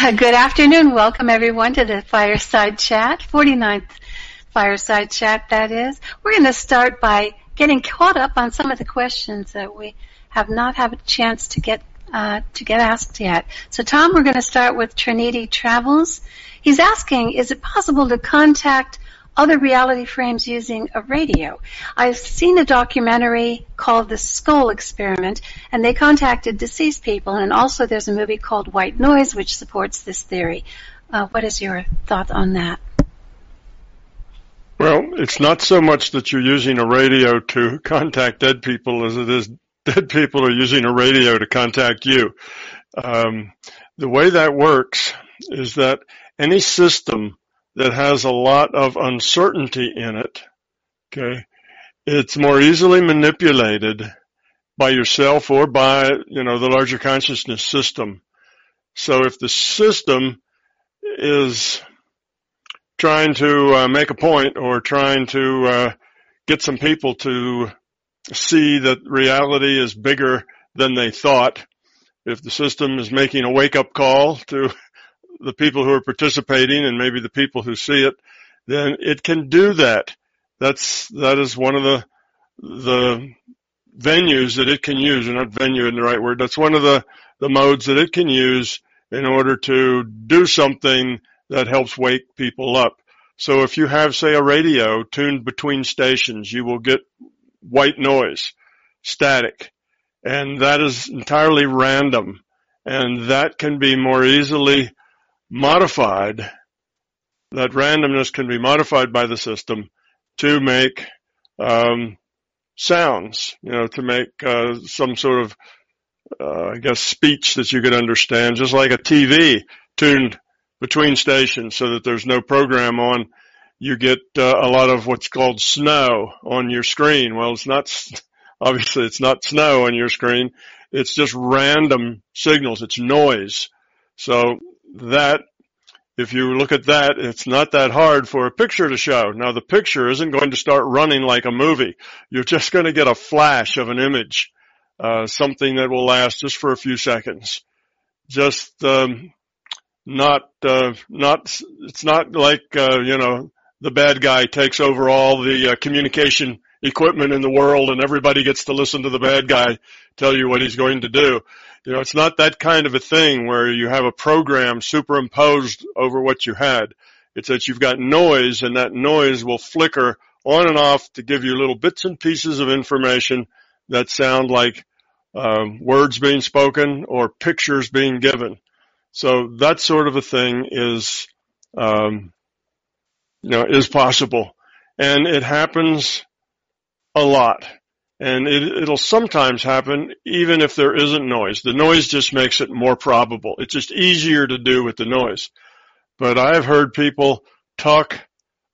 Good afternoon. Welcome everyone to the Fireside Chat, 49th Fireside Chat that is. We're going to start by getting caught up on some of the questions that we have not had a chance to get uh, to get asked yet. So Tom, we're going to start with Trinity Travels. He's asking, is it possible to contact other reality frames using a radio. I've seen a documentary called The Scole Experiment, and they contacted deceased people, and also there's a movie called White Noise, which supports this theory. Uh, what is your thought on that? Well, it's not so much that you're using a radio to contact dead people as it is dead people are using a radio to contact you. Um, the way that works is that any system that has a lot of uncertainty in it, okay, it's more easily manipulated by yourself or by, you know, the larger consciousness system. So if the system is trying to uh, make a point or trying to uh, get some people to see that reality is bigger than they thought, if the system is making a wake up call to the people who are participating and maybe the people who see it, then it can do that. That's, that is one of the, the venues that it can use, or not venue in the right word. That's one of the, the modes that it can use in order to do something that helps wake people up. So if you have, say, a radio tuned between stations, you will get white noise, static, and that is entirely random. And that can be more easily modified, that randomness can be modified by the system to make um, sounds, you know, to make uh, some sort of, uh, I guess, speech that you could understand, just like a TV tuned between stations so that there's no program on. You get uh, a lot of what's called snow on your screen. Well, it's not, obviously it's not snow on your screen. It's just random signals. It's noise. So that if you look at that, it's not that hard for a picture to show. Now the picture isn't going to start running like a movie. You're just going to get a flash of an image, uh, something that will last just for a few seconds. Just um, not uh, not it's not like uh, you know the bad guy takes over all the uh, communication equipment in the world and everybody gets to listen to the bad guy tell you what he's going to do. You know, it's not that kind of a thing where you have a program superimposed over what you had. It's that you've got noise and that noise will flicker on and off to give you little bits and pieces of information that sound like um, words being spoken or pictures being given. So that sort of a thing is, um, you know, is possible, and it happens a lot. And it, it'll sometimes happen even if there isn't noise. The noise just makes it more probable. It's just easier to do with the noise. But I've heard people talk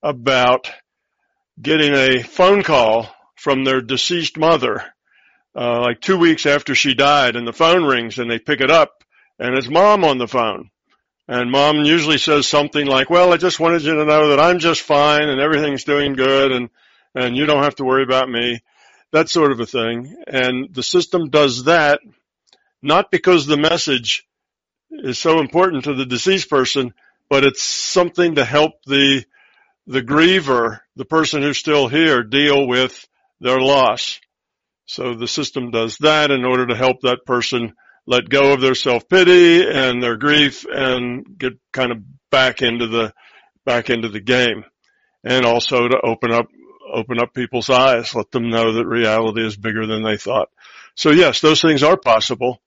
about getting a phone call from their deceased mother, uh, like two weeks after she died and the phone rings and they pick it up and it's mom on the phone. And mom usually says something like, well, I just wanted you to know that I'm just fine and everything's doing good and, and you don't have to worry about me that sort of a thing. And the system does that not because the message is so important to the deceased person, but it's something to help the the griever, the person who's still here, deal with their loss. So the system does that in order to help that person let go of their self-pity and their grief and get kind of back into the back into the game and also to open up open up people's eyes, let them know that reality is bigger than they thought. So yes, those things are possible,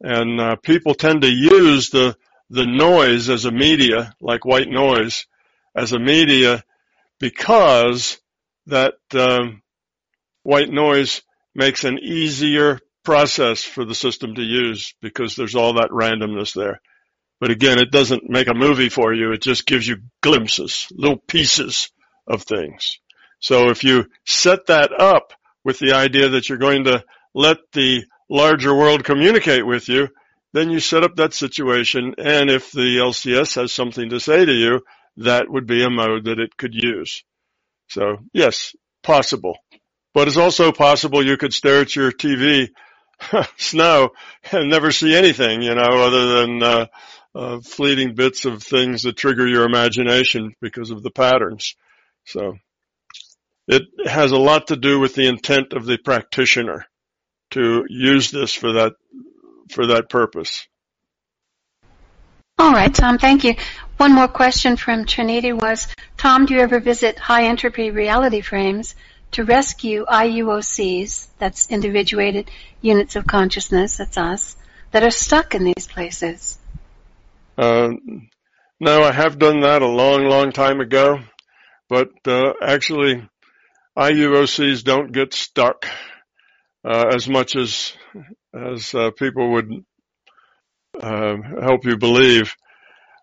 and uh, people tend to use the the noise as a media, like white noise, as a media, because that um, white noise makes an easier process for the system to use because there's all that randomness there. But again, it doesn't make a movie for you. It just gives you glimpses, little pieces of things. So if you set that up with the idea that you're going to let the larger world communicate with you, then you set up that situation. And if the LCS has something to say to you, that would be a mode that it could use. So yes, possible. But it's also possible you could stare at your TV, snow, and never see anything, you know, other than, uh, uh, fleeting bits of things that trigger your imagination because of the patterns. So it has a lot to do with the intent of the practitioner to use this for that for that purpose. All right, Tom, thank you. One more question from Trinity was, Tom, do you ever visit high entropy reality frames to rescue IUOCs, that's individuated units of consciousness, that's us, that are stuck in these places? Uh, no, I have done that a long, long time ago, but uh, actually, IUOCs don't get stuck uh, as much as as uh, people would uh, help you believe.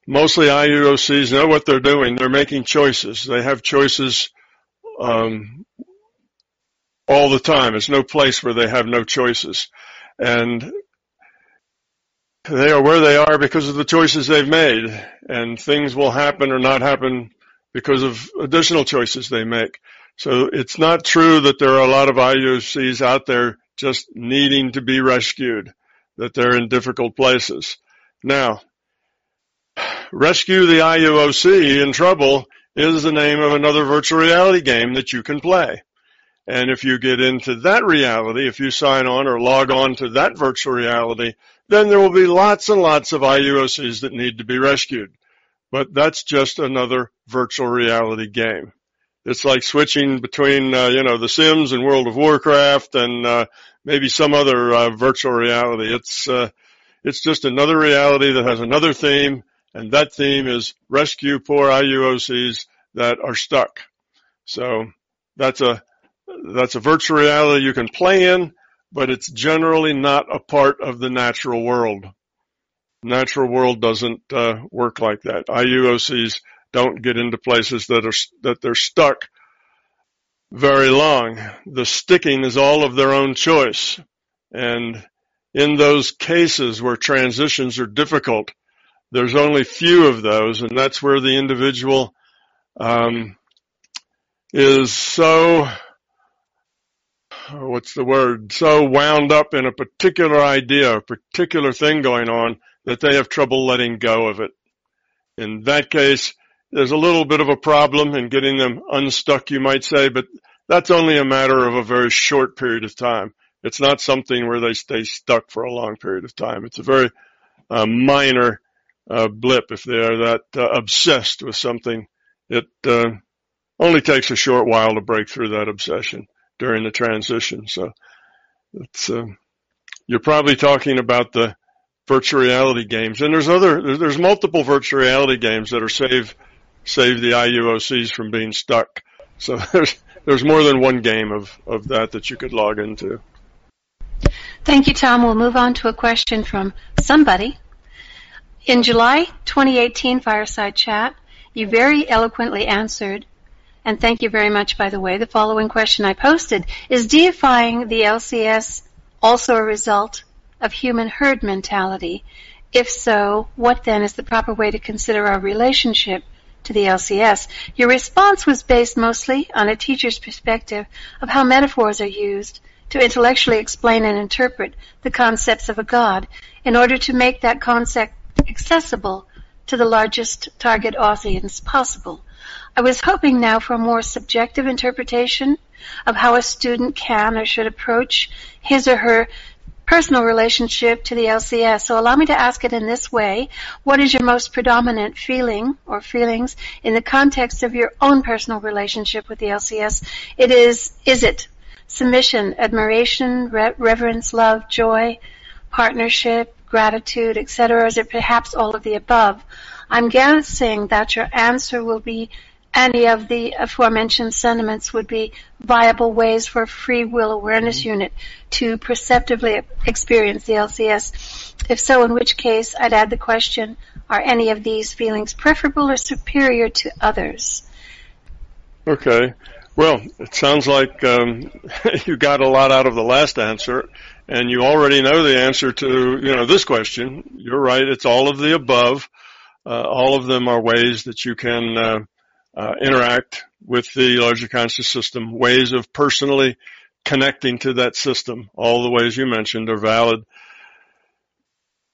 Mostly IUOCs know what they're doing. They're making choices. They have choices um, all the time. It's no place where they have no choices. And they are where they are because of the choices they've made. And things will happen or not happen because of additional choices they make. So it's not true that there are a lot of IUOCs out there just needing to be rescued, that they're in difficult places. Now, Rescue the IUOC in Trouble is the name of another virtual reality game that you can play. And if you get into that reality, if you sign on or log on to that virtual reality, then there will be lots and lots of IUOCs that need to be rescued. But that's just another virtual reality game. It's like switching between, uh, you know, The Sims and World of Warcraft and uh, maybe some other uh, virtual reality. It's uh, it's just another reality that has another theme, and that theme is rescue poor IUOCs that are stuck. So that's a that's a virtual reality you can play in, but it's generally not a part of the natural world. Natural world doesn't uh, work like that. IUOCs don't get into places that are that they're stuck very long. The sticking is all of their own choice. And in those cases where transitions are difficult, there's only few of those, and that's where the individual um, is so what's the word so wound up in a particular idea, a particular thing going on that they have trouble letting go of it. In that case, there's a little bit of a problem in getting them unstuck, you might say, but that's only a matter of a very short period of time. It's not something where they stay stuck for a long period of time. It's a very uh, minor uh, blip if they are that uh, obsessed with something. It uh, only takes a short while to break through that obsession during the transition. So it's uh, you're probably talking about the virtual reality games, and there's other there's multiple virtual reality games that are save save the IUOCs from being stuck. So there's there's more than one game of, of that that you could log into. Thank you, Tom. We'll move on to a question from somebody. In July 2018 Fireside Chat, you very eloquently answered, and thank you very much, by the way, the following question I posted. Is deifying the LCS also a result of human herd mentality? If so, what then is the proper way to consider our relationship to the LCS. Your response was based mostly on a teacher's perspective of how metaphors are used to intellectually explain and interpret the concepts of a God in order to make that concept accessible to the largest target audience possible. I was hoping now for a more subjective interpretation of how a student can or should approach his or her personal relationship to the LCS. So allow me to ask it in this way. What is your most predominant feeling or feelings in the context of your own personal relationship with the LCS? It is, is it submission, admiration, re- reverence, love, joy, partnership, gratitude, etc.? Or is it perhaps all of the above? I'm guessing that your answer will be any of the aforementioned sentiments would be viable ways for a free will awareness mm-hmm. unit to perceptively experience the LCS. If so, in which case I'd add the question, are any of these feelings preferable or superior to others? Okay. Well, it sounds like um, you got a lot out of the last answer, and you already know the answer to you know this question. You're right; it's all of the above. Uh, all of them are ways that you can uh, uh, interact with the larger conscious system, ways of personally connecting to that system. All the ways you mentioned are valid.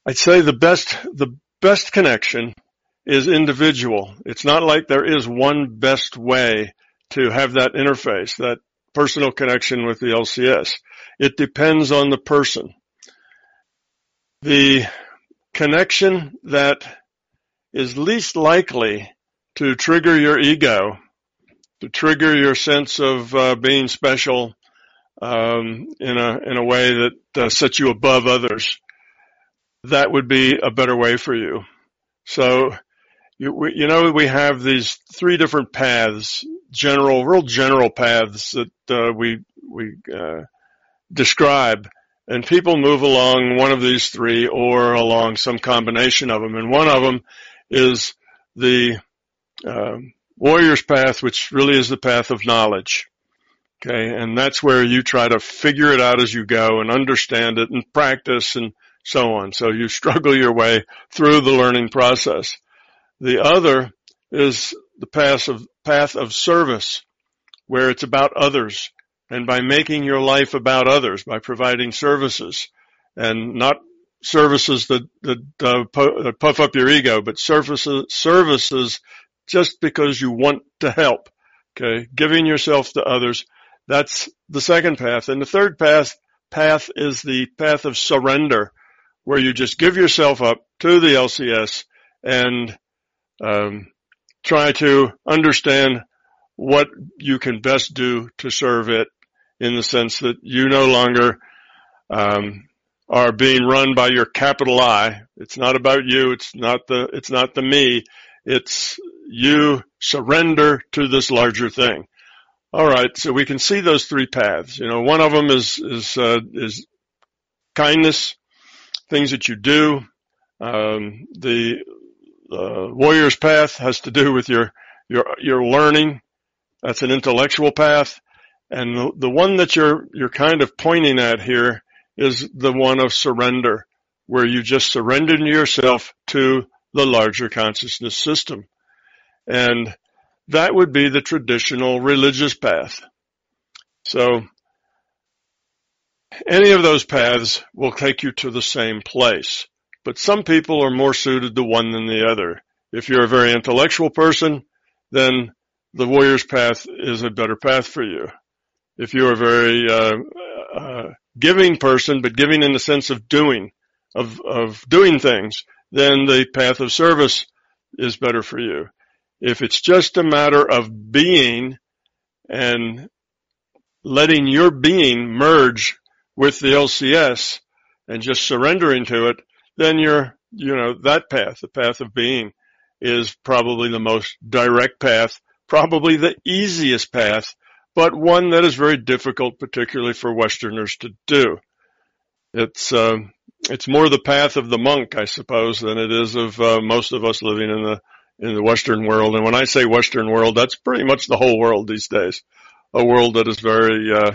I'd say the best, the best connection is individual. It's not like there is one best way to have that interface, that personal connection with the LCS. It depends on the person. The connection that is least likely to trigger your ego, to trigger your sense of uh, being special um, in a in a way that uh, sets you above others, that would be a better way for you. So you, we, you know, we have these three different paths, general, real general paths that uh, we we uh, describe, and people move along one of these three or along some combination of them. And one of them is the uh, warrior's path, which really is the path of knowledge. Okay, and that's where you try to figure it out as you go and understand it and practice and so on. So you struggle your way through the learning process. The other is the path of, path of service, where it's about others. And by making your life about others, by providing services, and not services that, that, uh, that puff up your ego, but services, services just because you want to help. Okay. Giving yourself to others. That's the second path. And the third path, path is the path of surrender, where you just give yourself up to the LCS and um, try to understand what you can best do to serve it in the sense that you no longer um, are being run by your capital I. It's not about you. It's not the, it's not the me. It's you surrender to this larger thing. All right. So we can see those three paths. You know, one of them is, is, uh, is kindness, things that you do. Um, the the warrior's path has to do with your your your learning. That's an intellectual path, and the, the one that you're you're kind of pointing at here is the one of surrender, where you just surrender yourself to the larger consciousness system, and that would be the traditional religious path. So any of those paths will take you to the same place but some people are more suited to one than the other. If you're a very intellectual person, then the warrior's path is a better path for you. If you're a very uh, uh, giving person, but giving in the sense of doing, of of doing things, then the path of service is better for you. If it's just a matter of being and letting your being merge with the LCS and just surrendering to it, then you're, you know, that path, the path of being is probably the most direct path, probably the easiest path, but one that is very difficult, particularly for Westerners to do. It's, uh, it's more the path of the monk, I suppose, than it is of uh, most of us living in the in the Western world. And when I say Western world, that's pretty much the whole world these days. A world that is very uh,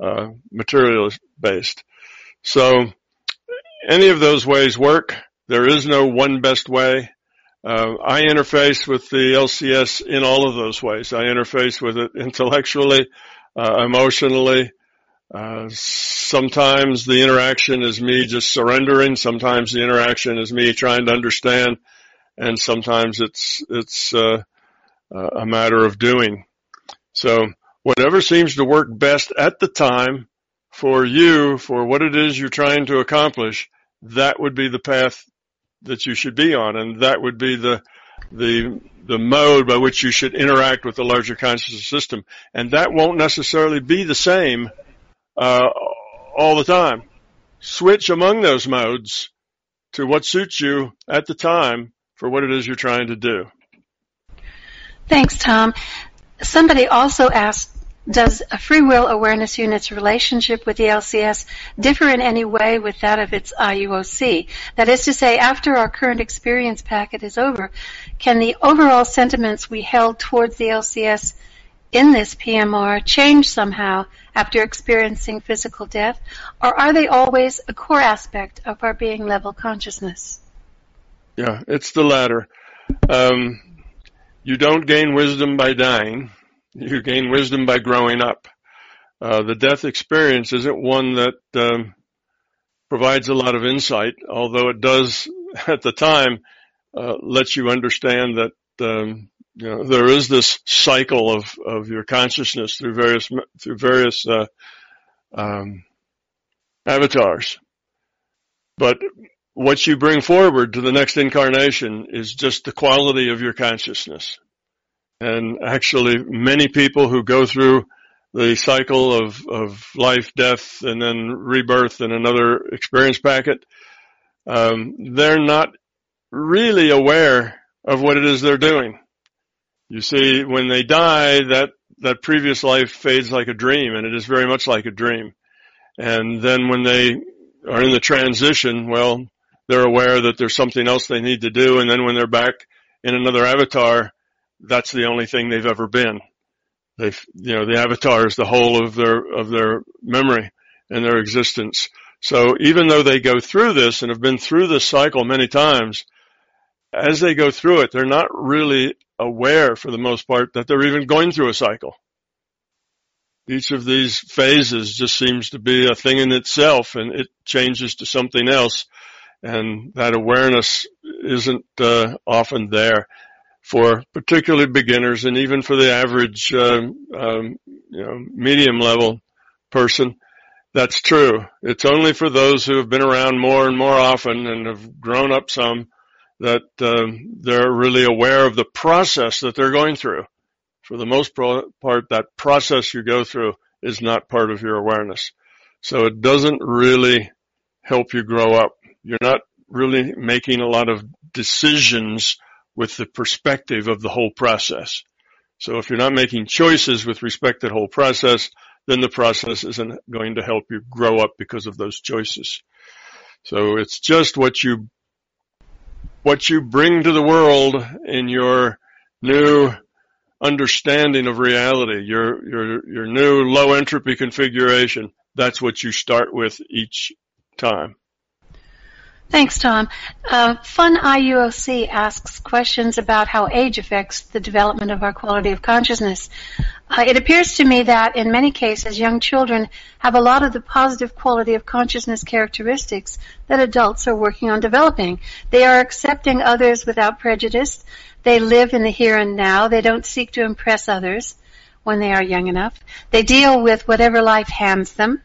uh, materialist based. So any of those ways work. There is no one best way. Uh, I interface with the LCS in all of those ways. I interface with it intellectually, uh, emotionally. Uh, sometimes the interaction is me just surrendering. Sometimes the interaction is me trying to understand, and sometimes it's it's uh, a matter of doing. So whatever seems to work best at the time for you, for what it is you're trying to accomplish, that would be the path that you should be on, and that would be the the the mode by which you should interact with the larger consciousness system, and that won't necessarily be the same uh, all the time. Switch among those modes to what suits you at the time for what it is you're trying to do. Thanks, Tom. Somebody also asked does a free will awareness unit's relationship with the LCS differ in any way with that of its IUOC? That is to say, after our current experience packet is over, can the overall sentiments we held towards the LCS in this PMR change somehow after experiencing physical death, or are they always a core aspect of our being level consciousness? Yeah, it's the latter. Um, you don't gain wisdom by dying you gain wisdom by growing up. Uh, the death experience isn't one that um, provides a lot of insight, although it does at the time uh, you understand that um, you know there is this cycle of of your consciousness through various through various uh, um, avatars. But what you bring forward to the next incarnation is just the quality of your consciousness. And actually, many people who go through the cycle of, of life, death, and then rebirth in another experience packet, um, they're not really aware of what it is they're doing. You see, when they die, that, that previous life fades like a dream, and it is very much like a dream. And then when they are in the transition, well, they're aware that there's something else they need to do, and then when they're back in another avatar, that's the only thing they've ever been. They've, you know, the avatar is the whole of their, of their memory and their existence. So even though they go through this and have been through this cycle many times, as they go through it, they're not really aware for the most part that they're even going through a cycle. Each of these phases just seems to be a thing in itself and it changes to something else. And that awareness isn't uh, often there for particularly beginners and even for the average, um, um, you know, medium level person. That's true. It's only for those who have been around more and more often and have grown up some that um, they're really aware of the process that they're going through. For the most part, that process you go through is not part of your awareness. So it doesn't really help you grow up. You're not really making a lot of decisions with the perspective of the whole process. So if you're not making choices with respect to the whole process, then the process isn't going to help you grow up because of those choices. So it's just what you, what you bring to the world in your new understanding of reality, your, your, your new low entropy configuration. That's what you start with each time. Thanks, Tom. Uh, Fun IUOC asks questions about how age affects the development of our quality of consciousness. Uh, it appears to me that in many cases, young children have a lot of the positive quality of consciousness characteristics that adults are working on developing. They are accepting others without prejudice. They live in the here and now. They don't seek to impress others when they are young enough. They deal with whatever life hands them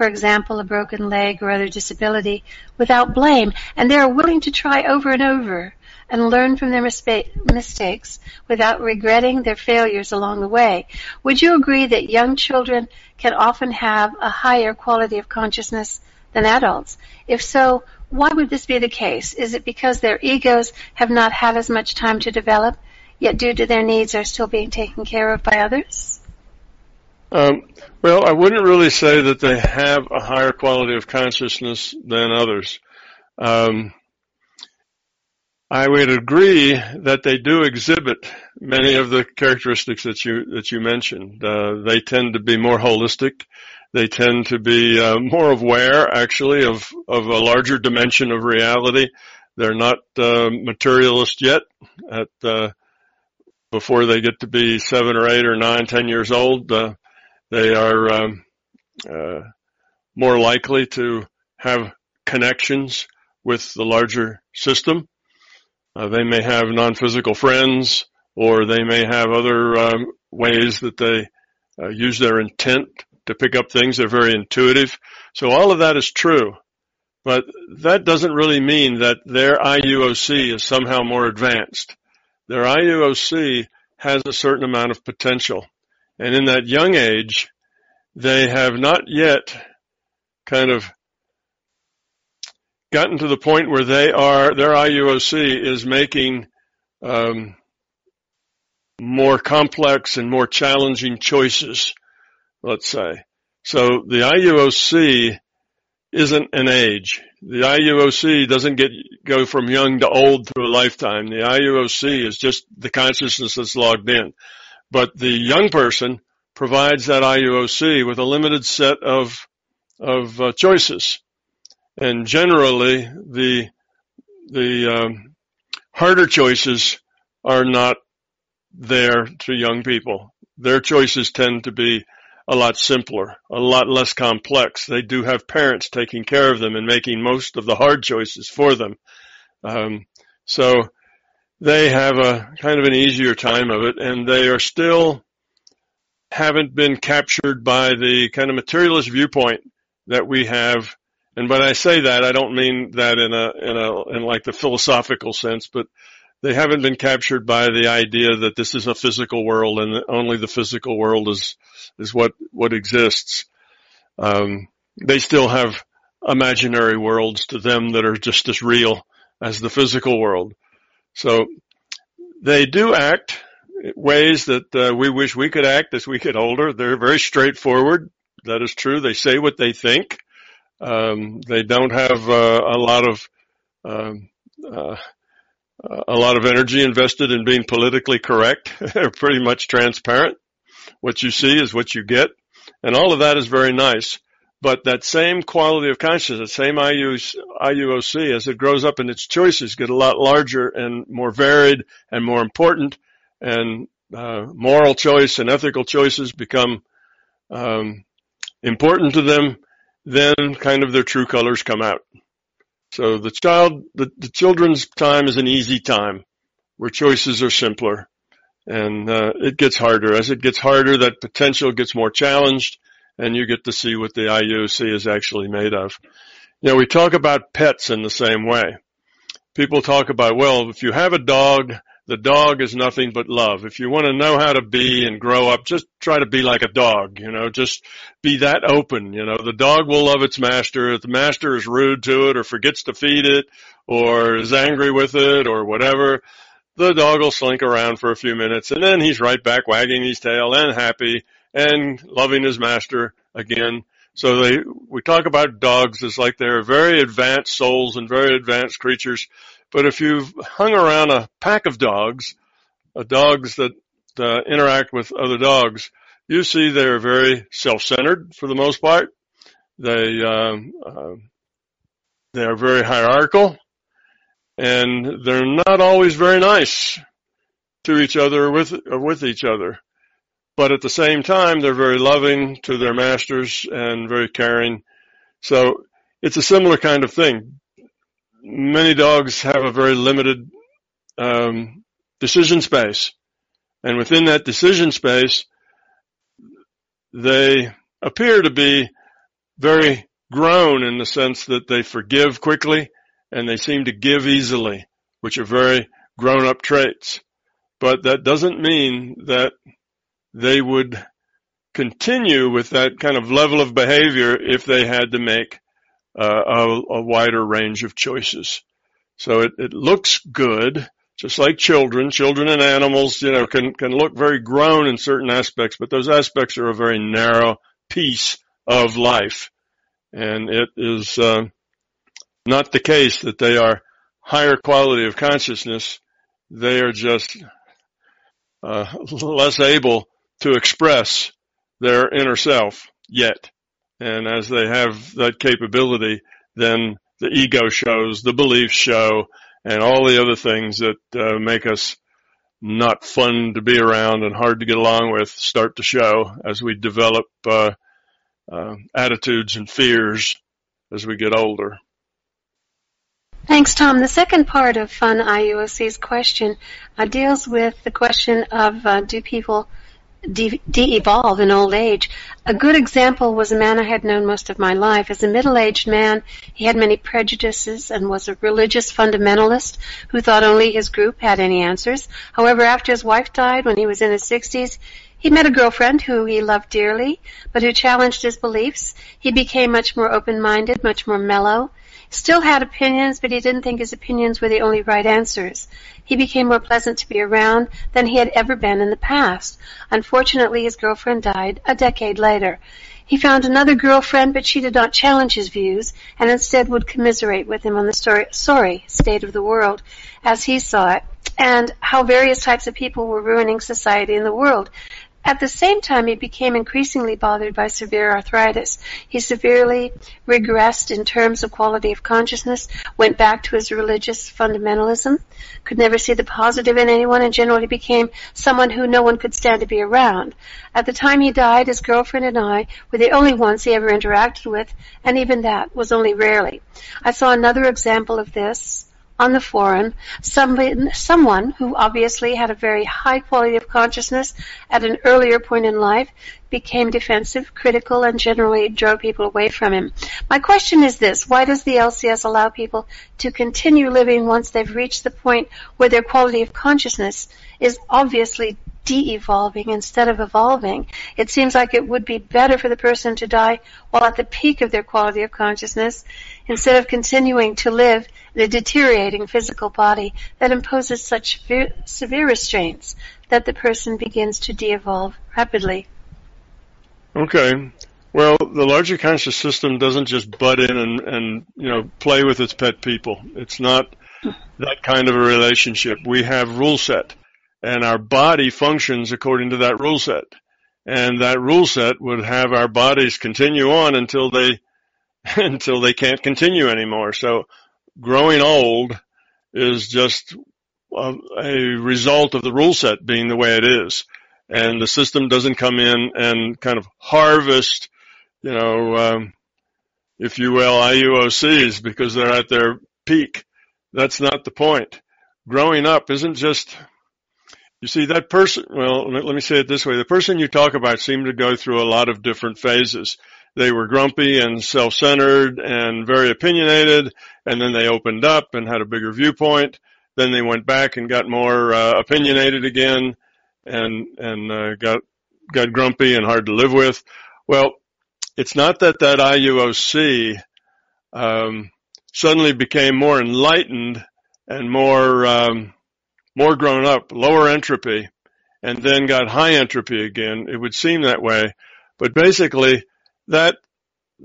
for example, a broken leg or other disability, without blame, and they are willing to try over and over and learn from their mistakes without regretting their failures along the way. Would you agree that young children can often have a higher quality of consciousness than adults? If so, why would this be the case? Is it because their egos have not had as much time to develop, yet due to their needs are still being taken care of by others? Um, well, I wouldn't really say that they have a higher quality of consciousness than others. Um, I would agree that they do exhibit many of the characteristics that you that you mentioned. Uh, they tend to be more holistic. They tend to be uh, more aware, actually, of of a larger dimension of reality. They're not uh, materialist yet. At uh, before they get to be seven or eight or nine, ten years old, uh, they are um, uh, more likely to have connections with the larger system. Uh, they may have non-physical friends, or they may have other um, ways that they uh, use their intent to pick up things. They're very intuitive. So all of that is true. But that doesn't really mean that their IUOC is somehow more advanced. Their IUOC has a certain amount of potential. And in that young age, they have not yet kind of gotten to the point where they are, their IUOC is making um, more complex and more challenging choices, let's say. So the IUOC isn't an age. The IUOC doesn't get go from young to old through a lifetime. The IUOC is just the consciousness that's logged in. But the young person provides that IUOC with a limited set of of uh, choices, and generally the the um, harder choices are not there to young people. Their choices tend to be a lot simpler, a lot less complex. They do have parents taking care of them and making most of the hard choices for them. Um, So they have a kind of an easier time of it and they are still haven't been captured by the kind of materialist viewpoint that we have. And when I say that, I don't mean that in a, in a, in like the philosophical sense, but they haven't been captured by the idea that this is a physical world and only the physical world is, is what, what exists. Um, they still have imaginary worlds to them that are just as real as the physical world. So they do act ways that uh, we wish we could act as we get older. They're very straightforward. That is true. They say what they think. Um, they don't have uh, a lot of um, uh, a lot of energy invested in being politically correct. They're pretty much transparent. What you see is what you get, and all of that is very nice. But that same quality of consciousness, same IUOC, as it grows up and its choices, get a lot larger and more varied and more important, and uh, moral choice and ethical choices become um, important to them. Then, kind of their true colors come out. So the child, the, the children's time is an easy time, where choices are simpler, and uh, it gets harder. As it gets harder, that potential gets more challenged and you get to see what the IUC is actually made of. You know, we talk about pets in the same way. People talk about, well, if you have a dog, the dog is nothing but love. If you want to know how to be and grow up, just try to be like a dog, you know, just be that open, you know, the dog will love its master. If the master is rude to it or forgets to feed it or is angry with it or whatever, the dog will slink around for a few minutes and then he's right back wagging his tail and happy and loving his master again. So they, we talk about dogs as like they're very advanced souls and very advanced creatures. But if you've hung around a pack of dogs, uh, dogs that uh, interact with other dogs, you see they're very self-centered for the most part. They, um, uh, they are very hierarchical and they're not always very nice to each other or with, or with each other but at the same time, they're very loving to their masters and very caring. So it's a similar kind of thing. Many dogs have a very limited um, decision space, and within that decision space, they appear to be very grown in the sense that they forgive quickly and they seem to give easily, which are very grown up traits. But that doesn't mean that they would continue with that kind of level of behavior if they had to make uh, a, a, wider range of choices. So it, it looks good, just like children. Children and animals, you know, can can look very grown in certain aspects, but those aspects are a very narrow piece of life, and it is uh, not the case that they are higher quality of consciousness. They are just uh, less able to express their inner self yet. And as they have that capability, then the ego shows, the beliefs show, and all the other things that uh, make us not fun to be around and hard to get along with start to show as we develop uh, uh, attitudes and fears as we get older. Thanks, Tom. The second part of Fun IUOC's question uh, deals with the question of uh, do people de- de-evolve in old age. A good example was a man I had known most of my life. As a middle-aged man, he had many prejudices and was a religious fundamentalist who thought only his group had any answers. However, after his wife died when he was in his 60s, he met a girlfriend who he loved dearly, but who challenged his beliefs. He became much more open-minded, much more mellow. Still had opinions, but he didn't think his opinions were the only right answers. He became more pleasant to be around than he had ever been in the past. Unfortunately, his girlfriend died a decade later. He found another girlfriend, but she did not challenge his views, and instead would commiserate with him on the story, sorry state of the world as he saw it, and how various types of people were ruining society and the world. At the same time, he became increasingly bothered by severe arthritis. He severely regressed in terms of quality of consciousness, went back to his religious fundamentalism, could never see the positive in anyone, and generally became someone who no one could stand to be around. At the time he died, his girlfriend and I were the only ones he ever interacted with, and even that was only rarely. I saw another example of this on the forum, somebody, someone who obviously had a very high quality of consciousness at an earlier point in life became defensive, critical, and generally drove people away from him. My question is this, why does the LCS allow people to continue living once they've reached the point where their quality of consciousness is obviously de-evolving instead of evolving. It seems like it would be better for the person to die while at the peak of their quality of consciousness instead of continuing to live a deteriorating physical body that imposes such severe restraints that the person begins to de-evolve rapidly. Okay. Well, the larger conscious system doesn't just butt in and, and you know play with its pet people. It's not that kind of a relationship. We have rule set and our body functions according to that rule set. And that rule set would have our bodies continue on until they, until they can't continue anymore. So growing old is just a, a result of the rule set being the way it is. And the system doesn't come in and kind of harvest, you know, um, if you will, IUOCs because they're at their peak. That's not the point. Growing up isn't just you see, that person, well, let me say it this way. The person you talk about seemed to go through a lot of different phases. They were grumpy and self-centered and very opinionated, and then they opened up and had a bigger viewpoint. Then they went back and got more uh, opinionated again and, and uh, got, got grumpy and hard to live with. Well, it's not that that IUOC um, suddenly became more enlightened and more um, more grown up, lower entropy, and then got high entropy again. It would seem that way. But basically, that,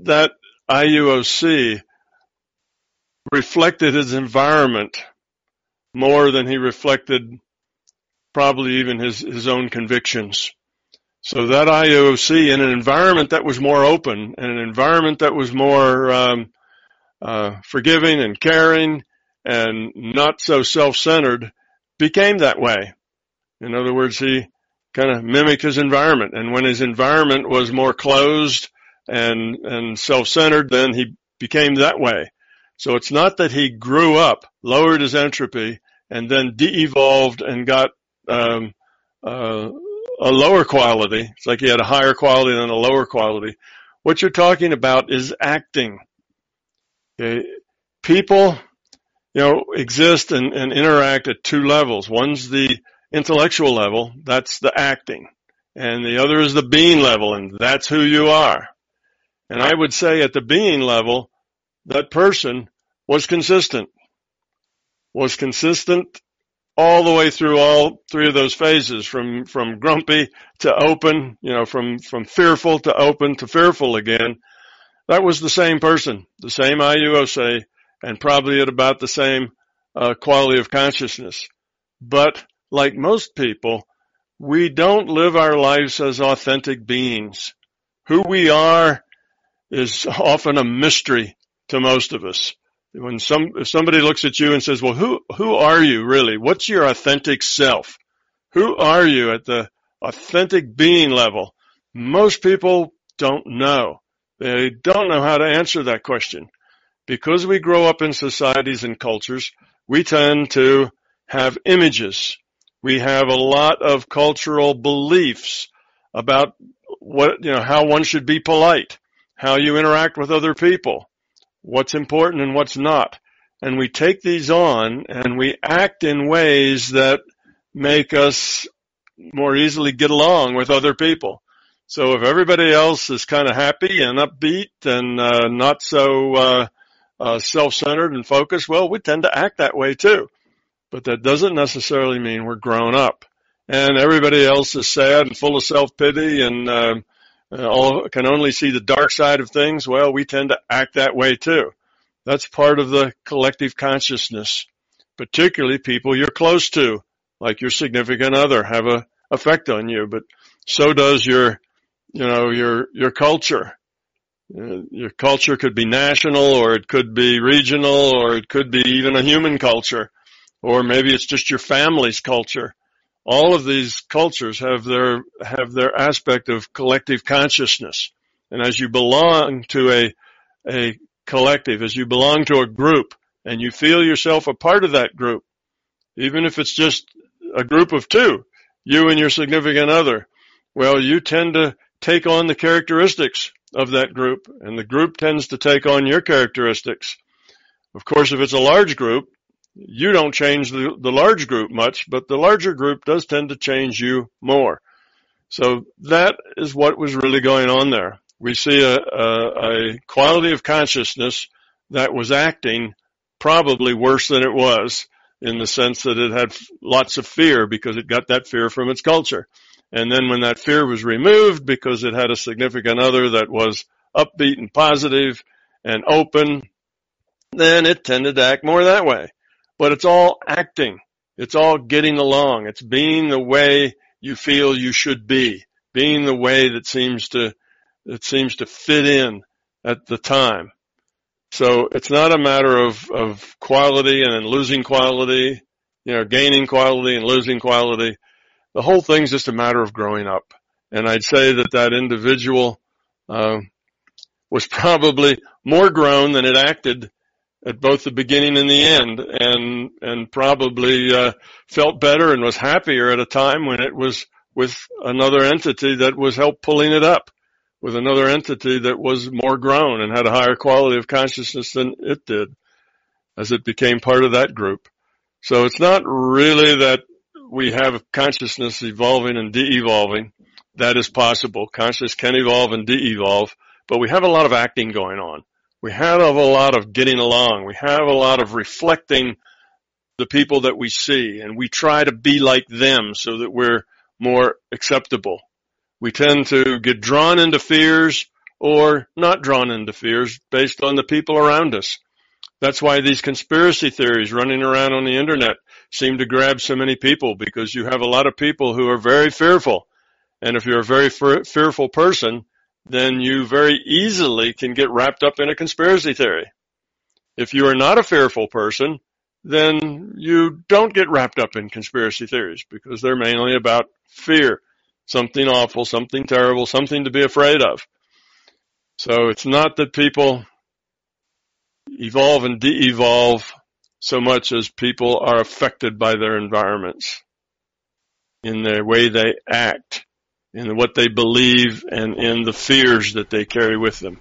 that IUOC reflected his environment more than he reflected probably even his, his own convictions. So that IUOC in an environment that was more open and an environment that was more um, uh, forgiving and caring and not so self-centered became that way. In other words, he kind of mimicked his environment. And when his environment was more closed and, and self-centered, then he became that way. So it's not that he grew up, lowered his entropy, and then de-evolved and got um, uh, a lower quality. It's like he had a higher quality than a lower quality. What you're talking about is acting. Okay? People you know, exist and, and interact at two levels. One's the intellectual level, that's the acting, and the other is the being level, and that's who you are. And I would say at the being level, that person was consistent, was consistent all the way through all three of those phases from, from grumpy to open, you know, from, from fearful to open to fearful again. That was the same person, the same IUOC, and probably at about the same uh, quality of consciousness. But like most people, we don't live our lives as authentic beings. Who we are is often a mystery to most of us. When some, if somebody looks at you and says, well, who, who are you really? What's your authentic self? Who are you at the authentic being level? Most people don't know. They don't know how to answer that question because we grow up in societies and cultures, we tend to have images. We have a lot of cultural beliefs about what, you know, how one should be polite, how you interact with other people, what's important and what's not. And we take these on and we act in ways that make us more easily get along with other people. So if everybody else is kind of happy and upbeat and uh, not so uh, uh, self-centered and focused, well, we tend to act that way too. But that doesn't necessarily mean we're grown up. And everybody else is sad and full of self-pity and uh, all, can only see the dark side of things. Well, we tend to act that way too. That's part of the collective consciousness. Particularly people you're close to, like your significant other, have a effect on you. But so does your, you know, your your culture uh, your culture could be national or it could be regional or it could be even a human culture or maybe it's just your family's culture. All of these cultures have their, have their aspect of collective consciousness. And as you belong to a, a collective, as you belong to a group, and you feel yourself a part of that group, even if it's just a group of two, you and your significant other, well, you tend to take on the characteristics of that group, and the group tends to take on your characteristics. Of course, if it's a large group, you don't change the, the large group much, but the larger group does tend to change you more. So that is what was really going on there. We see a, a, a quality of consciousness that was acting probably worse than it was in the sense that it had lots of fear because it got that fear from its culture. And then when that fear was removed because it had a significant other that was upbeat and positive and open, then it tended to act more that way. But it's all acting. It's all getting along. It's being the way you feel you should be, being the way that seems to, that seems to fit in at the time. So it's not a matter of, of quality and losing quality, you know, gaining quality and losing quality. The whole thing's just a matter of growing up. And I'd say that that individual, uh, was probably more grown than it acted at both the beginning and the end and, and probably, uh, felt better and was happier at a time when it was with another entity that was help pulling it up with another entity that was more grown and had a higher quality of consciousness than it did as it became part of that group. So it's not really that we have consciousness evolving and de-evolving. That is possible. Consciousness can evolve and de-evolve, but we have a lot of acting going on we have a lot of getting along. We have a lot of reflecting the people that we see and we try to be like them so that we're more acceptable. We tend to get drawn into fears or not drawn into fears based on the people around us. That's why these conspiracy theories running around on the internet seem to grab so many people because you have a lot of people who are very fearful. And if you're a very fearful person, then you very easily can get wrapped up in a conspiracy theory. If you are not a fearful person, then you don't get wrapped up in conspiracy theories because they're mainly about fear, something awful, something terrible, something to be afraid of. So it's not that people evolve and de-evolve so much as people are affected by their environments in the way they act in what they believe and in the fears that they carry with them.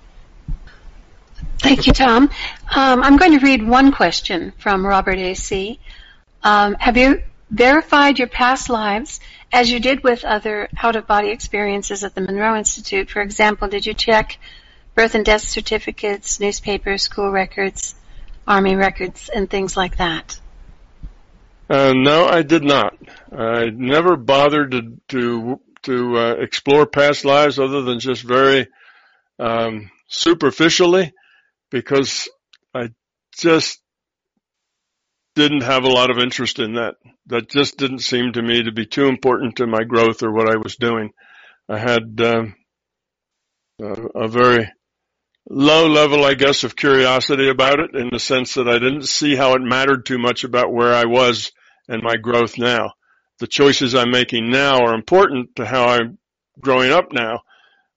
Thank you, Tom. Um, I'm going to read one question from Robert A.C. Um, have you verified your past lives as you did with other out-of-body experiences at the Monroe Institute? For example, did you check birth and death certificates, newspapers, school records, army records, and things like that? Uh, no, I did not. I never bothered to, to to uh, explore past lives other than just very um, superficially because I just didn't have a lot of interest in that. That just didn't seem to me to be too important to my growth or what I was doing. I had um, a, a very low level, I guess, of curiosity about it in the sense that I didn't see how it mattered too much about where I was and my growth now the choices I'm making now are important to how I'm growing up now.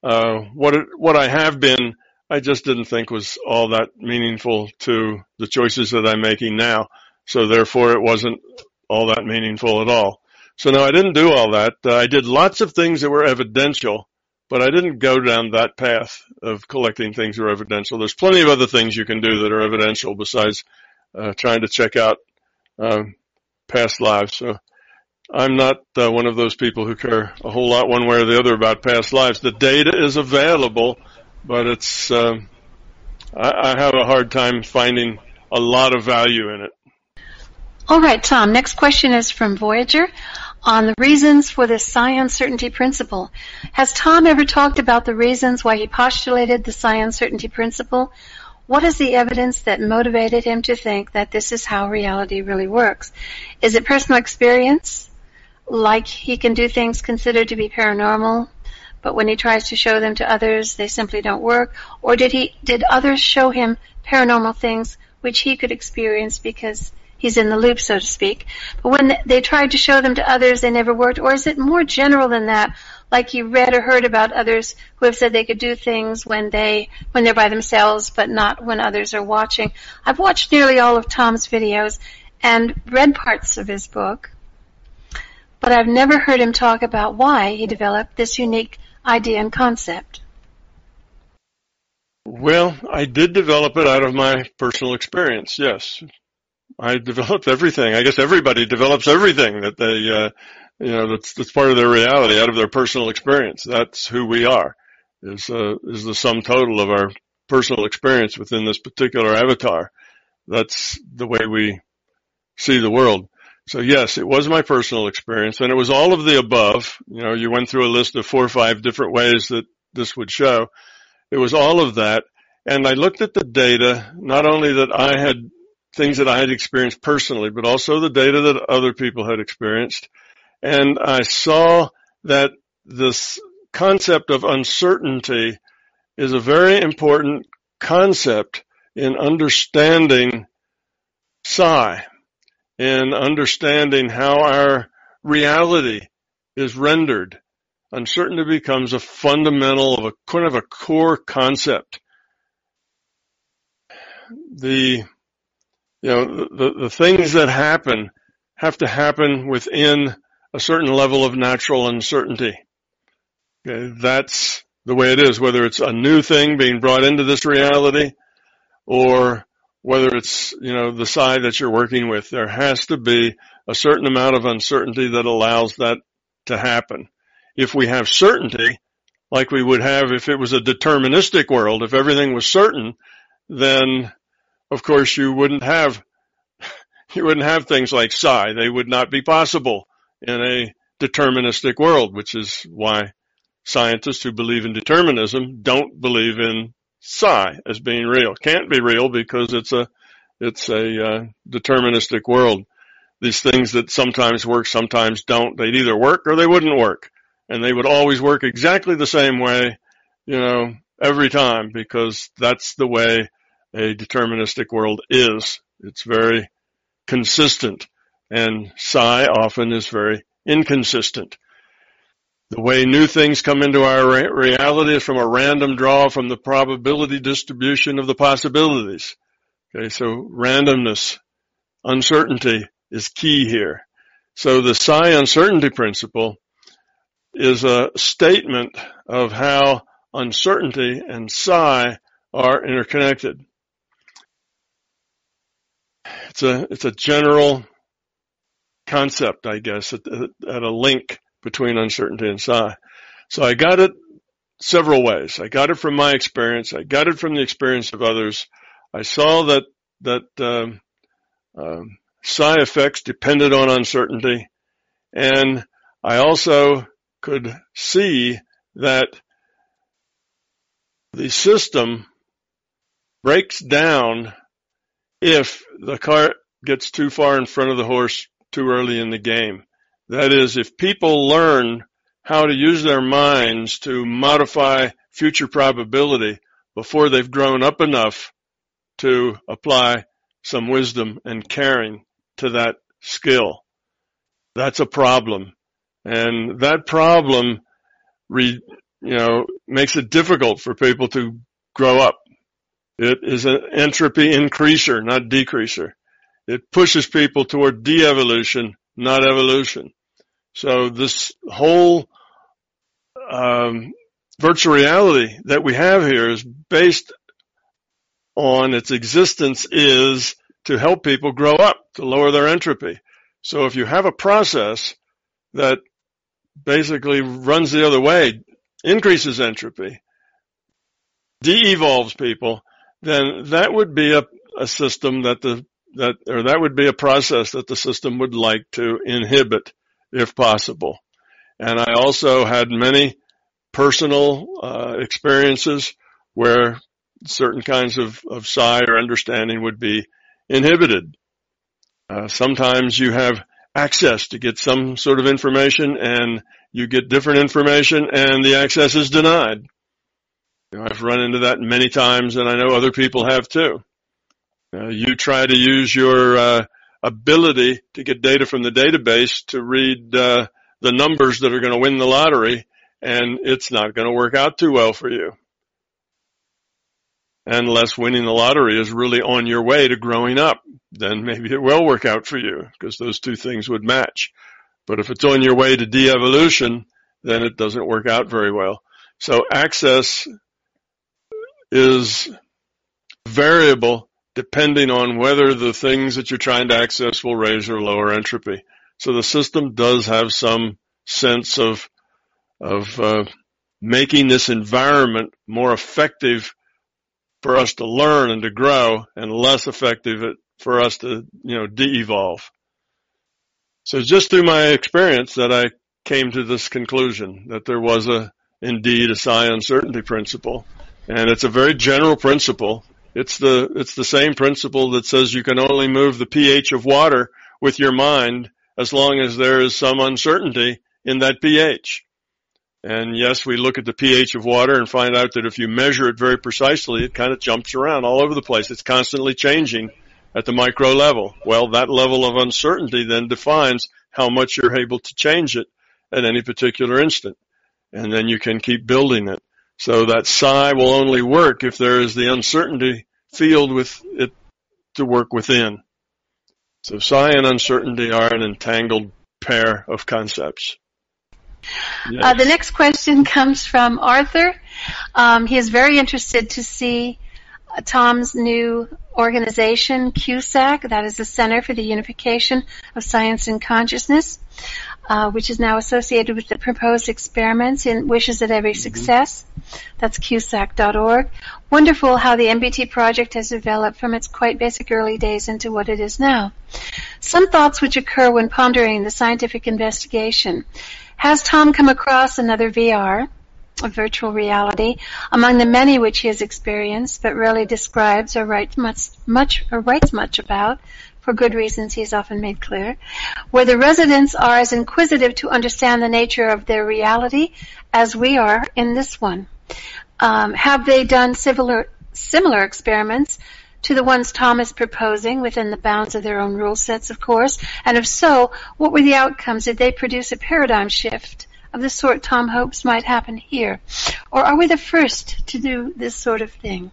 Uh, what it, what I have been, I just didn't think was all that meaningful to the choices that I'm making now. So therefore, it wasn't all that meaningful at all. So no, I didn't do all that. Uh, I did lots of things that were evidential, but I didn't go down that path of collecting things that are evidential. There's plenty of other things you can do that are evidential besides uh, trying to check out um, past lives. So I'm not uh, one of those people who care a whole lot one way or the other about past lives. The data is available, but it's um, I, I have a hard time finding a lot of value in it. All right, Tom. Next question is from Voyager on the reasons for the psi uncertainty principle. Has Tom ever talked about the reasons why he postulated the psi uncertainty principle? What is the evidence that motivated him to think that this is how reality really works? Is it personal experience? Like he can do things considered to be paranormal, but when he tries to show them to others, they simply don't work? Or did he, did others show him paranormal things which he could experience because he's in the loop, so to speak. But when they tried to show them to others, they never worked. Or is it more general than that? Like you read or heard about others who have said they could do things when they when they're by themselves, but not when others are watching. I've watched nearly all of Tom's videos and read parts of his book, but I've never heard him talk about why he developed this unique idea and concept. Well, I did develop it out of my personal experience. Yes, I developed everything. I guess everybody develops everything that they, uh, you know, that's that's part of their reality out of their personal experience. That's who we are. Is uh, is the sum total of our personal experience within this particular avatar. That's the way we see the world. So yes, it was my personal experience and it was all of the above. You know, you went through a list of four or five different ways that this would show. It was all of that. And I looked at the data, not only that I had things that I had experienced personally, but also the data that other people had experienced. And I saw that this concept of uncertainty is a very important concept in understanding psi, in understanding how our reality is rendered uncertainty becomes a fundamental of a kind of a core concept. The you know the the things that happen have to happen within a certain level of natural uncertainty. Okay, that's the way it is. Whether it's a new thing being brought into this reality, or whether it's you know the psi that you're working with, there has to be a certain amount of uncertainty that allows that to happen if we have certainty, like we would have if it was a deterministic world, if everything was certain, then of course you wouldn't have you wouldn't have things like psi. They would not be possible in a deterministic world, which is why scientists who believe in determinism don't believe in psi as being real. Can't be real because it's a it's a uh, deterministic world. These things that sometimes work, sometimes don't. They'd either work or they wouldn't work and they would always work exactly the same way, you know, every time because that's the way a deterministic world is. It's very consistent and psi often is very inconsistent. The way new things come into our reality is from a random draw from the probability distribution of the possibilities. Okay, so randomness, uncertainty is key here. So the psi uncertainty principle is a statement of how uncertainty and psi are interconnected. It's a it's a general concept, I guess, at, at a link between uncertainty and psi. So I got it several ways. I got it from my experience. I got it from the experience of others. I saw that that um, um, psi effects depended on uncertainty, and I also could see that the system breaks down if the cart gets too far in front of the horse too early in the game. That is, if people learn how to use their minds to modify future probability before they've grown up enough to apply some wisdom and caring to that skill. That's a problem. And that problem, re, you know, makes it difficult for people to grow up. It is an entropy increaser, not decreaser. It pushes people toward de-evolution, not evolution. So this whole um, virtual reality that we have here is based on its existence is to help people grow up, to lower their entropy. So if you have a process that basically runs the other way, increases entropy, de-evolves people, then that would be a, a system that the that or that would be a process that the system would like to inhibit if possible. And I also had many personal uh, experiences where certain kinds of, of psi or understanding would be inhibited. Uh, sometimes you have access to get some sort of information and you get different information and the access is denied. You know, I've run into that many times and I know other people have too. Uh, you try to use your uh, ability to get data from the database to read uh, the numbers that are going to win the lottery, and it's not going to work out too well for you. Unless winning the lottery is really on your way to growing up, then maybe it will work out for you because those two things would match. But if it's on your way to de-evolution, then it doesn't work out very well. So access is variable depending on whether the things that you're trying to access will raise or lower entropy. So the system does have some sense of of uh, making this environment more effective for us to learn and to grow, and less effective for us to you know de-evolve. So just through my experience that I came to this conclusion that there was a indeed a psi uncertainty principle, and it's a very general principle. It's the it's the same principle that says you can only move the pH of water with your mind as long as there is some uncertainty in that pH. And yes, we look at the pH of water and find out that if you measure it very precisely, it kind of jumps around all over the place. It's constantly changing at the micro level. Well, that level of uncertainty then defines how much you're able to change it at any particular instant. And then you can keep building it. So that psi will only work if there is the uncertainty field with it to work within. So psi and uncertainty are an entangled pair of concepts. Yes. Uh, the next question comes from Arthur. Um, he is very interested to see uh, Tom's new organization, CUSAC, that is the Center for the Unification of Science and Consciousness, uh, which is now associated with the proposed experiments in Wishes at Every mm-hmm. Success. That's CUSAC.org. Wonderful how the MBT project has developed from its quite basic early days into what it is now. Some thoughts which occur when pondering the scientific investigation. Has Tom come across another VR, a virtual reality, among the many which he has experienced, but rarely describes or writes much, much or writes much about, for good reasons he has often made clear, where the residents are as inquisitive to understand the nature of their reality as we are in this one. Um, have they done similar similar experiments to the ones Tom is proposing within the bounds of their own rule sets, of course? And if so, what were the outcomes? Did they produce a paradigm shift of the sort Tom hopes might happen here? Or are we the first to do this sort of thing?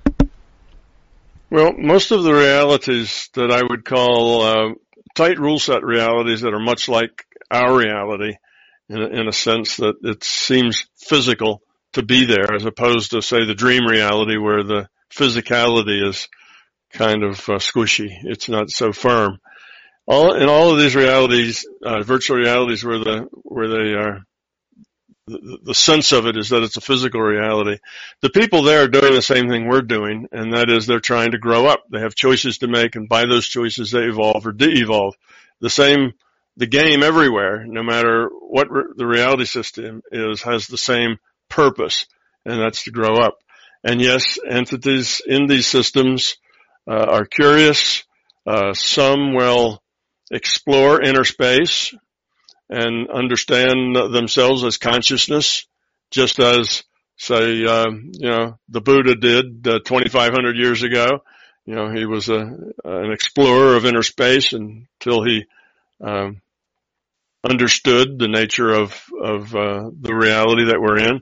Well, most of the realities that I would call uh, tight rule set realities that are much like our reality in a, in a sense that it seems physical to be there as opposed to say the dream reality where the physicality is kind of uh, squishy. It's not so firm. All in all of these realities, uh, virtual realities, where the where they are, the, the sense of it is that it's a physical reality. The people there are doing the same thing we're doing, and that is they're trying to grow up. They have choices to make, and by those choices, they evolve or de-evolve. The same, the game everywhere, no matter what re- the reality system is, has the same purpose, and that's to grow up. And yes, entities in these systems uh, are curious. Uh, some will explore inner space and understand themselves as consciousness, just as say, uh, you know, the Buddha did uh, 2,500 years ago. You know, he was a, an explorer of inner space until he um, understood the nature of of uh, the reality that we're in.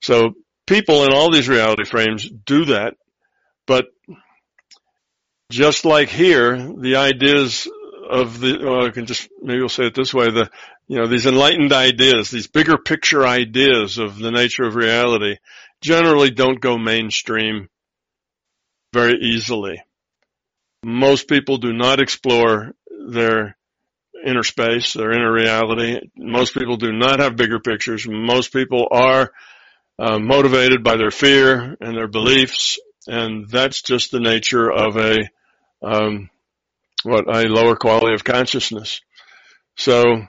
So people in all these reality frames do that, but just like here, the ideas of the, well, I can just, maybe we'll say it this way, the, you know, these enlightened ideas, these bigger picture ideas of the nature of reality generally don't go mainstream very easily. Most people do not explore their inner space, their inner reality. Most people do not have bigger pictures. Most people are uh, motivated by their fear and their beliefs, and that's just the nature of a um, what a lower quality of consciousness. So,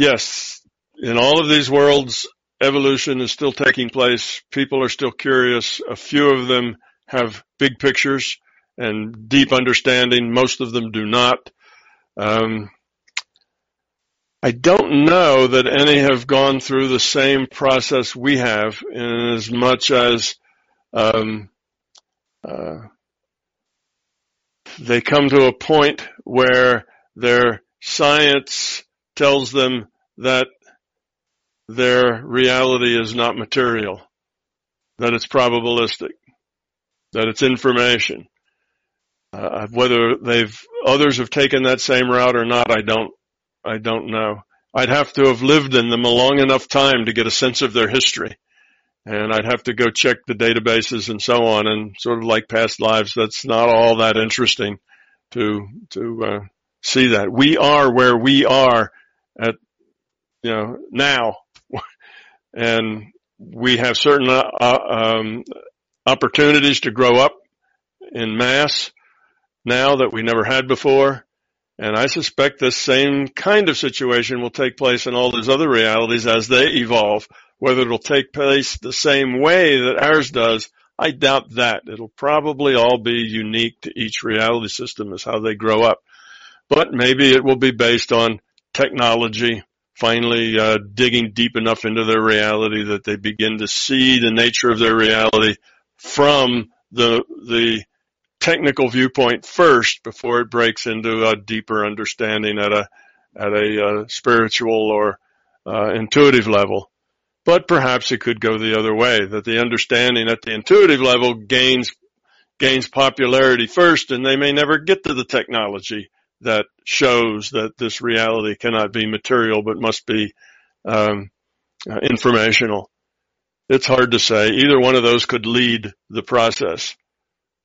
yes, in all of these worlds, evolution is still taking place. People are still curious. A few of them have big pictures and deep understanding. Most of them do not. Um, I don't know that any have gone through the same process we have in as much as um, uh, they come to a point where their science tells them that their reality is not material, that it's probabilistic, that it's information. Uh, whether they've others have taken that same route or not, I don't I don't know. I'd have to have lived in them a long enough time to get a sense of their history. And I'd have to go check the databases and so on and sort of like past lives, that's not all that interesting to, to, uh, see that. We are where we are at, you know, now. and we have certain, uh, um, opportunities to grow up in mass now that we never had before. And I suspect this same kind of situation will take place in all those other realities as they evolve. Whether it'll take place the same way that ours does, I doubt that. It'll probably all be unique to each reality system as how they grow up. But maybe it will be based on technology finally uh, digging deep enough into their reality that they begin to see the nature of their reality from the the technical viewpoint first before it breaks into a deeper understanding at a at a uh, spiritual or uh, intuitive level. But perhaps it could go the other way, that the understanding at the intuitive level gains gains popularity first, and they may never get to the technology that shows that this reality cannot be material but must be um, uh, informational. It's hard to say. Either one of those could lead the process.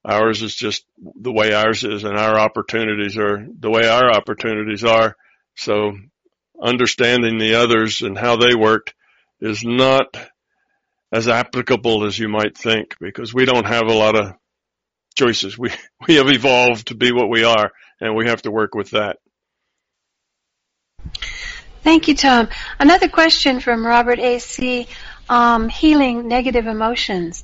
Ours is just the way ours is and our opportunities are the way our opportunities are. So understanding the others and how they worked is not as applicable as you might think because we don't have a lot of choices. We, we have evolved to be what we are and we have to work with that. Thank you, Tom. Another question from Robert A.C. Um, healing negative emotions.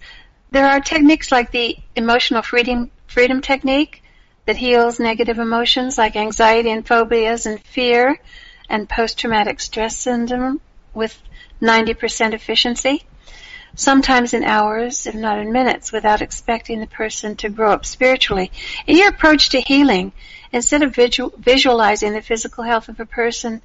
There are techniques like the emotional freedom, freedom technique that heals negative emotions like anxiety and phobias and fear and post-traumatic stress syndrome with 90% efficiency, sometimes in hours, if not in minutes, without expecting the person to grow up spiritually. In your approach to healing, instead of visual, visualizing the physical health of a person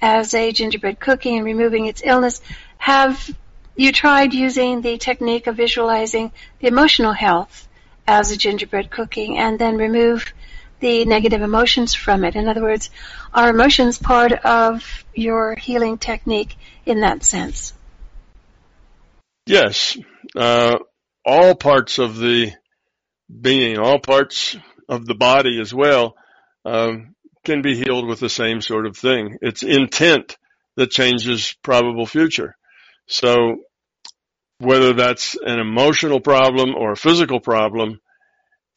as a gingerbread cookie and removing its illness, have you tried using the technique of visualizing the emotional health as a gingerbread cooking and then remove the negative emotions from it. In other words, are emotions part of your healing technique in that sense? Yes. Uh, all parts of the being, all parts of the body as well, um, can be healed with the same sort of thing. It's intent that changes probable future. So whether that's an emotional problem or a physical problem,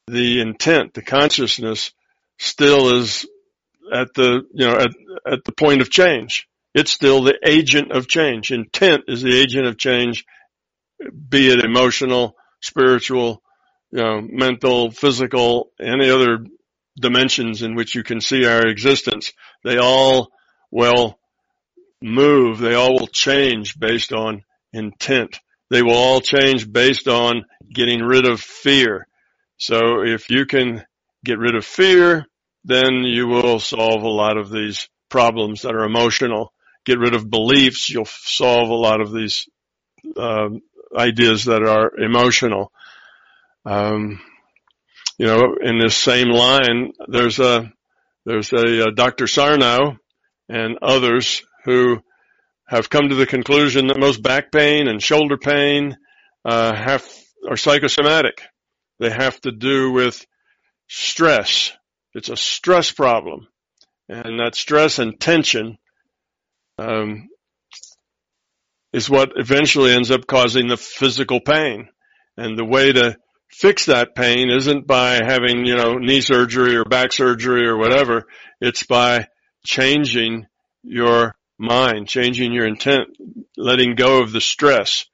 the intent, the consciousness still is at the, you know, at, at the point of change. It's still the agent of change. Intent is the agent of change, be it emotional, spiritual, you know, mental, physical, any other dimensions in which you can see our existence. They all will move. They all will change based on intent. They will all change based on getting rid of fear. So if you can get rid of fear, then you will solve a lot of these problems that are emotional. Get rid of beliefs, you'll solve a lot of these um, ideas that are emotional. Um, you know, in this same line, there's a there's a, a Dr. Sarno and others who have come to the conclusion that most back pain and shoulder pain uh, have are psychosomatic. They have to do with stress. It's a stress problem, and that stress and tension um, is what eventually ends up causing the physical pain. And the way to fix that pain isn't by having you know knee surgery or back surgery or whatever. It's by changing your mind, changing your intent, letting go of the stress.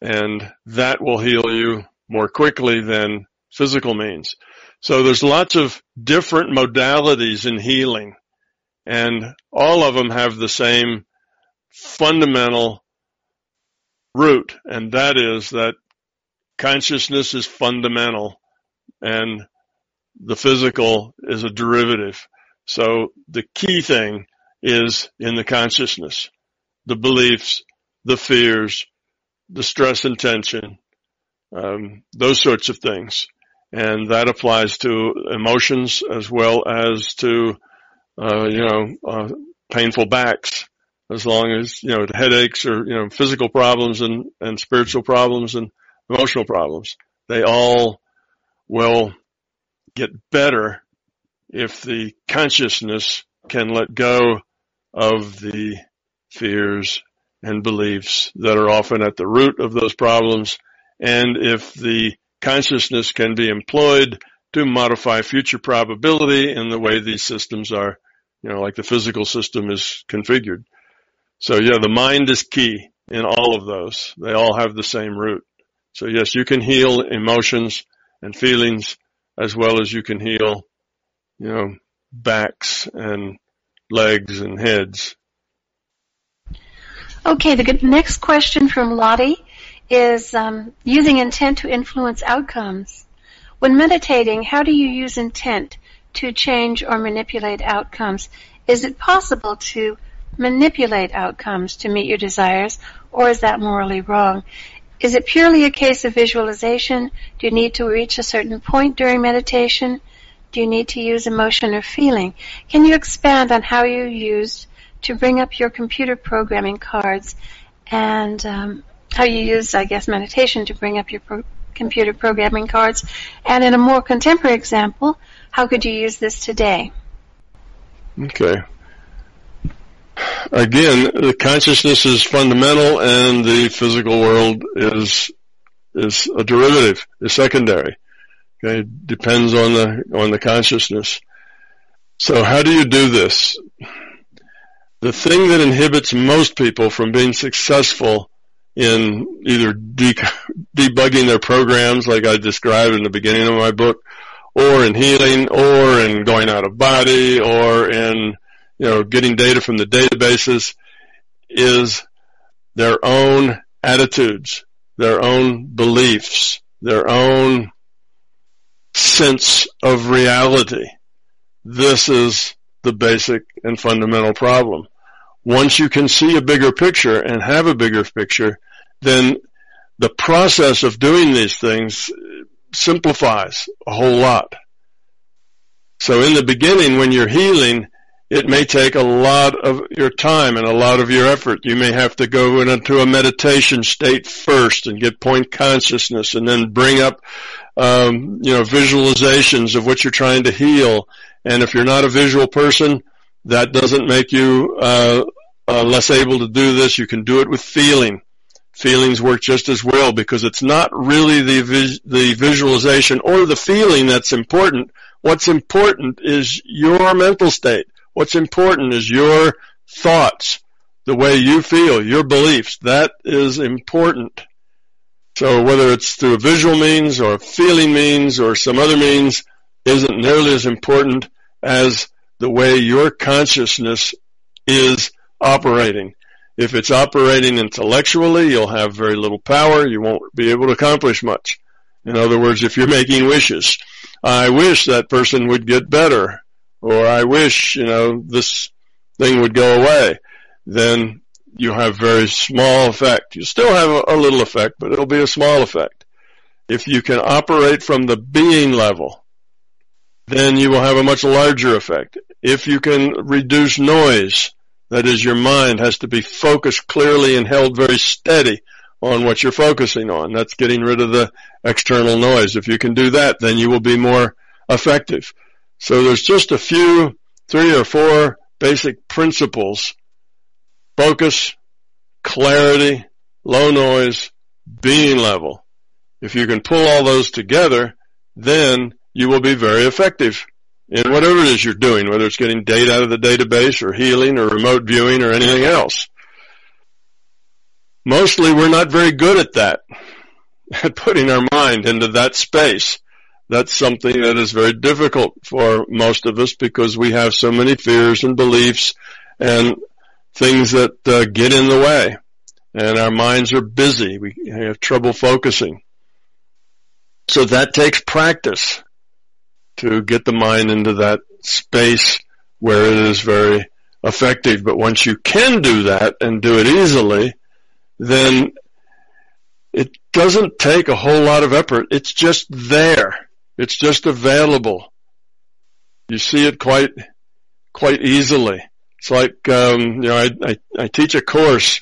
And that will heal you more quickly than physical means. So there's lots of different modalities in healing and all of them have the same fundamental root and that is that consciousness is fundamental and the physical is a derivative. So the key thing is in the consciousness, the beliefs, the fears, the stress and tension, um, those sorts of things. And that applies to emotions as well as to, uh, you know, uh, painful backs, as long as, you know, headaches or, you know, physical problems and, and spiritual problems and emotional problems. They all will get better if the consciousness can let go of the fears and beliefs that are often at the root of those problems. And if the consciousness can be employed to modify future probability in the way these systems are, you know, like the physical system is configured. So yeah, the mind is key in all of those. They all have the same root. So yes, you can heal emotions and feelings as well as you can heal, you know, backs and legs and heads. Okay, the next question from Lottie is um, using intent to influence outcomes. When meditating, how do you use intent to change or manipulate outcomes? Is it possible to manipulate outcomes to meet your desires, or is that morally wrong? Is it purely a case of visualization? Do you need to reach a certain point during meditation? Do you need to use emotion or feeling? Can you expand on how you used to bring up your computer programming cards and um, how you use, I guess, meditation to bring up your pro- computer programming cards? And in a more contemporary example, how could you use this today? Okay. Again, the consciousness is fundamental and the physical world is is a derivative, is secondary. Okay, depends on the on the consciousness. So how do you do this? The thing that inhibits most people from being successful in either de- debugging their programs, like I described in the beginning of my book, or in healing, or in going out of body, or in you know getting data from the databases, is their own attitudes, their own beliefs, their own sense of reality. This is the basic and fundamental problem. Once you can see a bigger picture and have a bigger picture, then the process of doing these things simplifies a whole lot. So in the beginning, when you're healing, it may take a lot of your time and a lot of your effort. You may have to go into a meditation state first and get point consciousness and then bring up, um, you know, visualizations of what you're trying to heal. And if you're not a visual person, that doesn't make you, uh, uh, less able to do this. You can do it with feeling. Feelings work just as well because it's not really the vis- the visualization or the feeling that's important. What's important is your mental state What's important is your thoughts, the way you feel, your beliefs. That is important. So whether it's through a visual means or a feeling means or some other means isn't nearly as important as the way your consciousness is operating. If it's operating intellectually, you'll have very little power. You won't be able to accomplish much. In other words, if you're making wishes, I wish that person would get better or I wish, you know, this thing would go away, then you have very small effect. You still have a, little effect, but it'll be a small effect. If you can operate from the being level, then you will have a much larger effect. If you can reduce noise, that is your mind has to be focused clearly and held very steady on what you're focusing on. That's getting rid of the external noise. If you can do that, then you will be more effective. So there's just a few, three or four basic principles. Focus, clarity, low noise, being level. If you can pull all those together, then you will be very effective in whatever it is you're doing, whether it's getting data out of the database or healing or remote viewing or anything else. Mostly we're not very good at that, at putting our mind into that space that's something that is very difficult for most of us because we have so many fears and beliefs and things that uh, get in the way and our minds are busy. We have trouble focusing. So that takes practice to get the mind into that space where it is very effective. But once you can do that and do it easily, then it doesn't take a whole lot of effort. It's just there. It's just available. You see it quite, quite easily. It's like, um, you know, I, I, I teach a course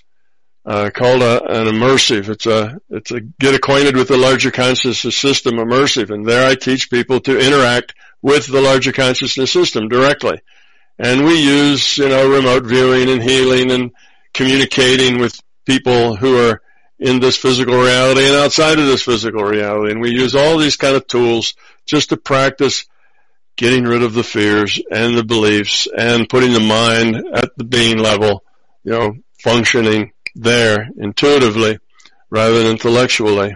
uh, called a, an immersive. It's a it's a get acquainted with the larger consciousness system immersive, and there I teach people to interact with the larger consciousness system directly. And we use you know remote viewing and healing and communicating with people who are in this physical reality and outside of this physical reality. And we use all these kind of tools just to practice getting rid of the fears and the beliefs and putting the mind at the being level, you know, functioning there intuitively rather than intellectually.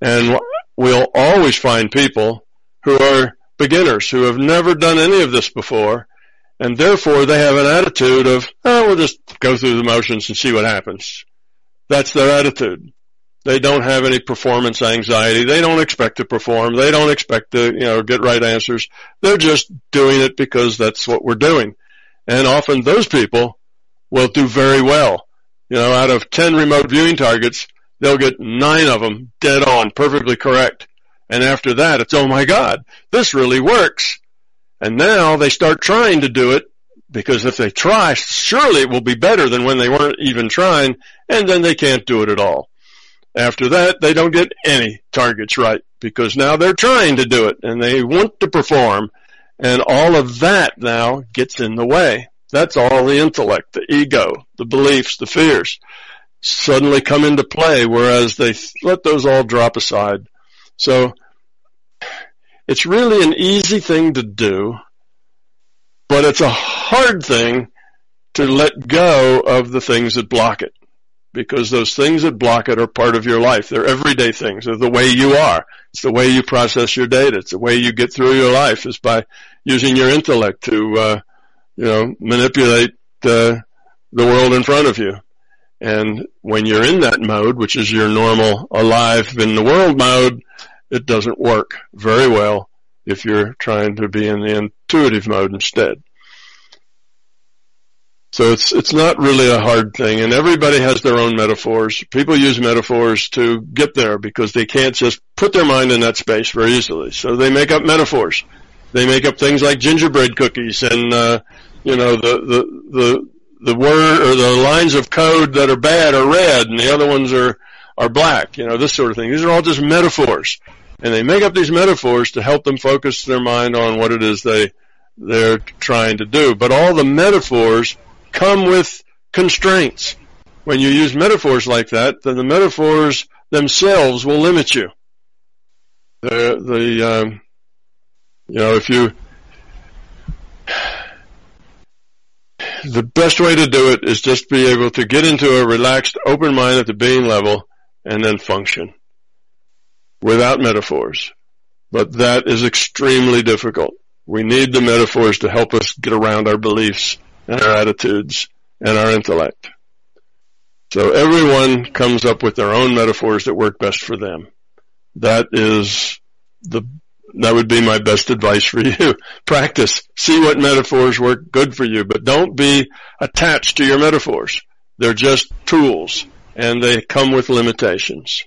And we'll always find people who are beginners who have never done any of this before and therefore they have an attitude of, oh, we'll just go through the motions and see what happens. That's their attitude. They don't have any performance anxiety. They don't expect to perform. They don't expect to, you know, get right answers. They're just doing it because that's what we're doing. And often those people will do very well you know, out of 10 remote viewing targets, they'll get nine of them dead on, perfectly correct. And after that, it's, oh my God, this really works. And now they start trying to do it because if they try, surely it will be better than when they weren't even trying, and then they can't do it at all. After that, they don't get any targets right because now they're trying to do it and they want to perform and all of that now gets in the way. That's all the intellect, the ego, the beliefs, the fears suddenly come into play, whereas they let those all drop aside. So it's really an easy thing to do, but it's a hard thing to let go of the things that block it. Because those things that block it are part of your life. They're everyday things. They're the way you are. It's the way you process your data. It's the way you get through your life is by using your intellect to, uh, you know, manipulate the, the world in front of you. And when you're in that mode, which is your normal alive in the world mode, it doesn't work very well if you're trying to be in the intuitive mode instead. So it's it's not really a hard thing, and everybody has their own metaphors. People use metaphors to get there because they can't just put their mind in that space very easily. So they make up metaphors. They make up things like gingerbread cookies and, uh, you know, the, the, the, the word or the lines of code that are bad are red and the other ones are, are black, you know, this sort of thing. These are all just metaphors. And they make up these metaphors to help them focus their mind on what it is they, they're trying to do. But all the metaphors come with constraints. When you use metaphors like that, then the metaphors themselves will limit you. The, the, um, you know, if you, the best way to do it is just be able to get into a relaxed, open mind at the being level and then function without metaphors. But that is extremely difficult. We need the metaphors to help us get around our beliefs and our attitudes and our intellect. So everyone comes up with their own metaphors that work best for them. That is the that would be my best advice for you. Practice. See what metaphors work good for you, but don't be attached to your metaphors. They're just tools and they come with limitations.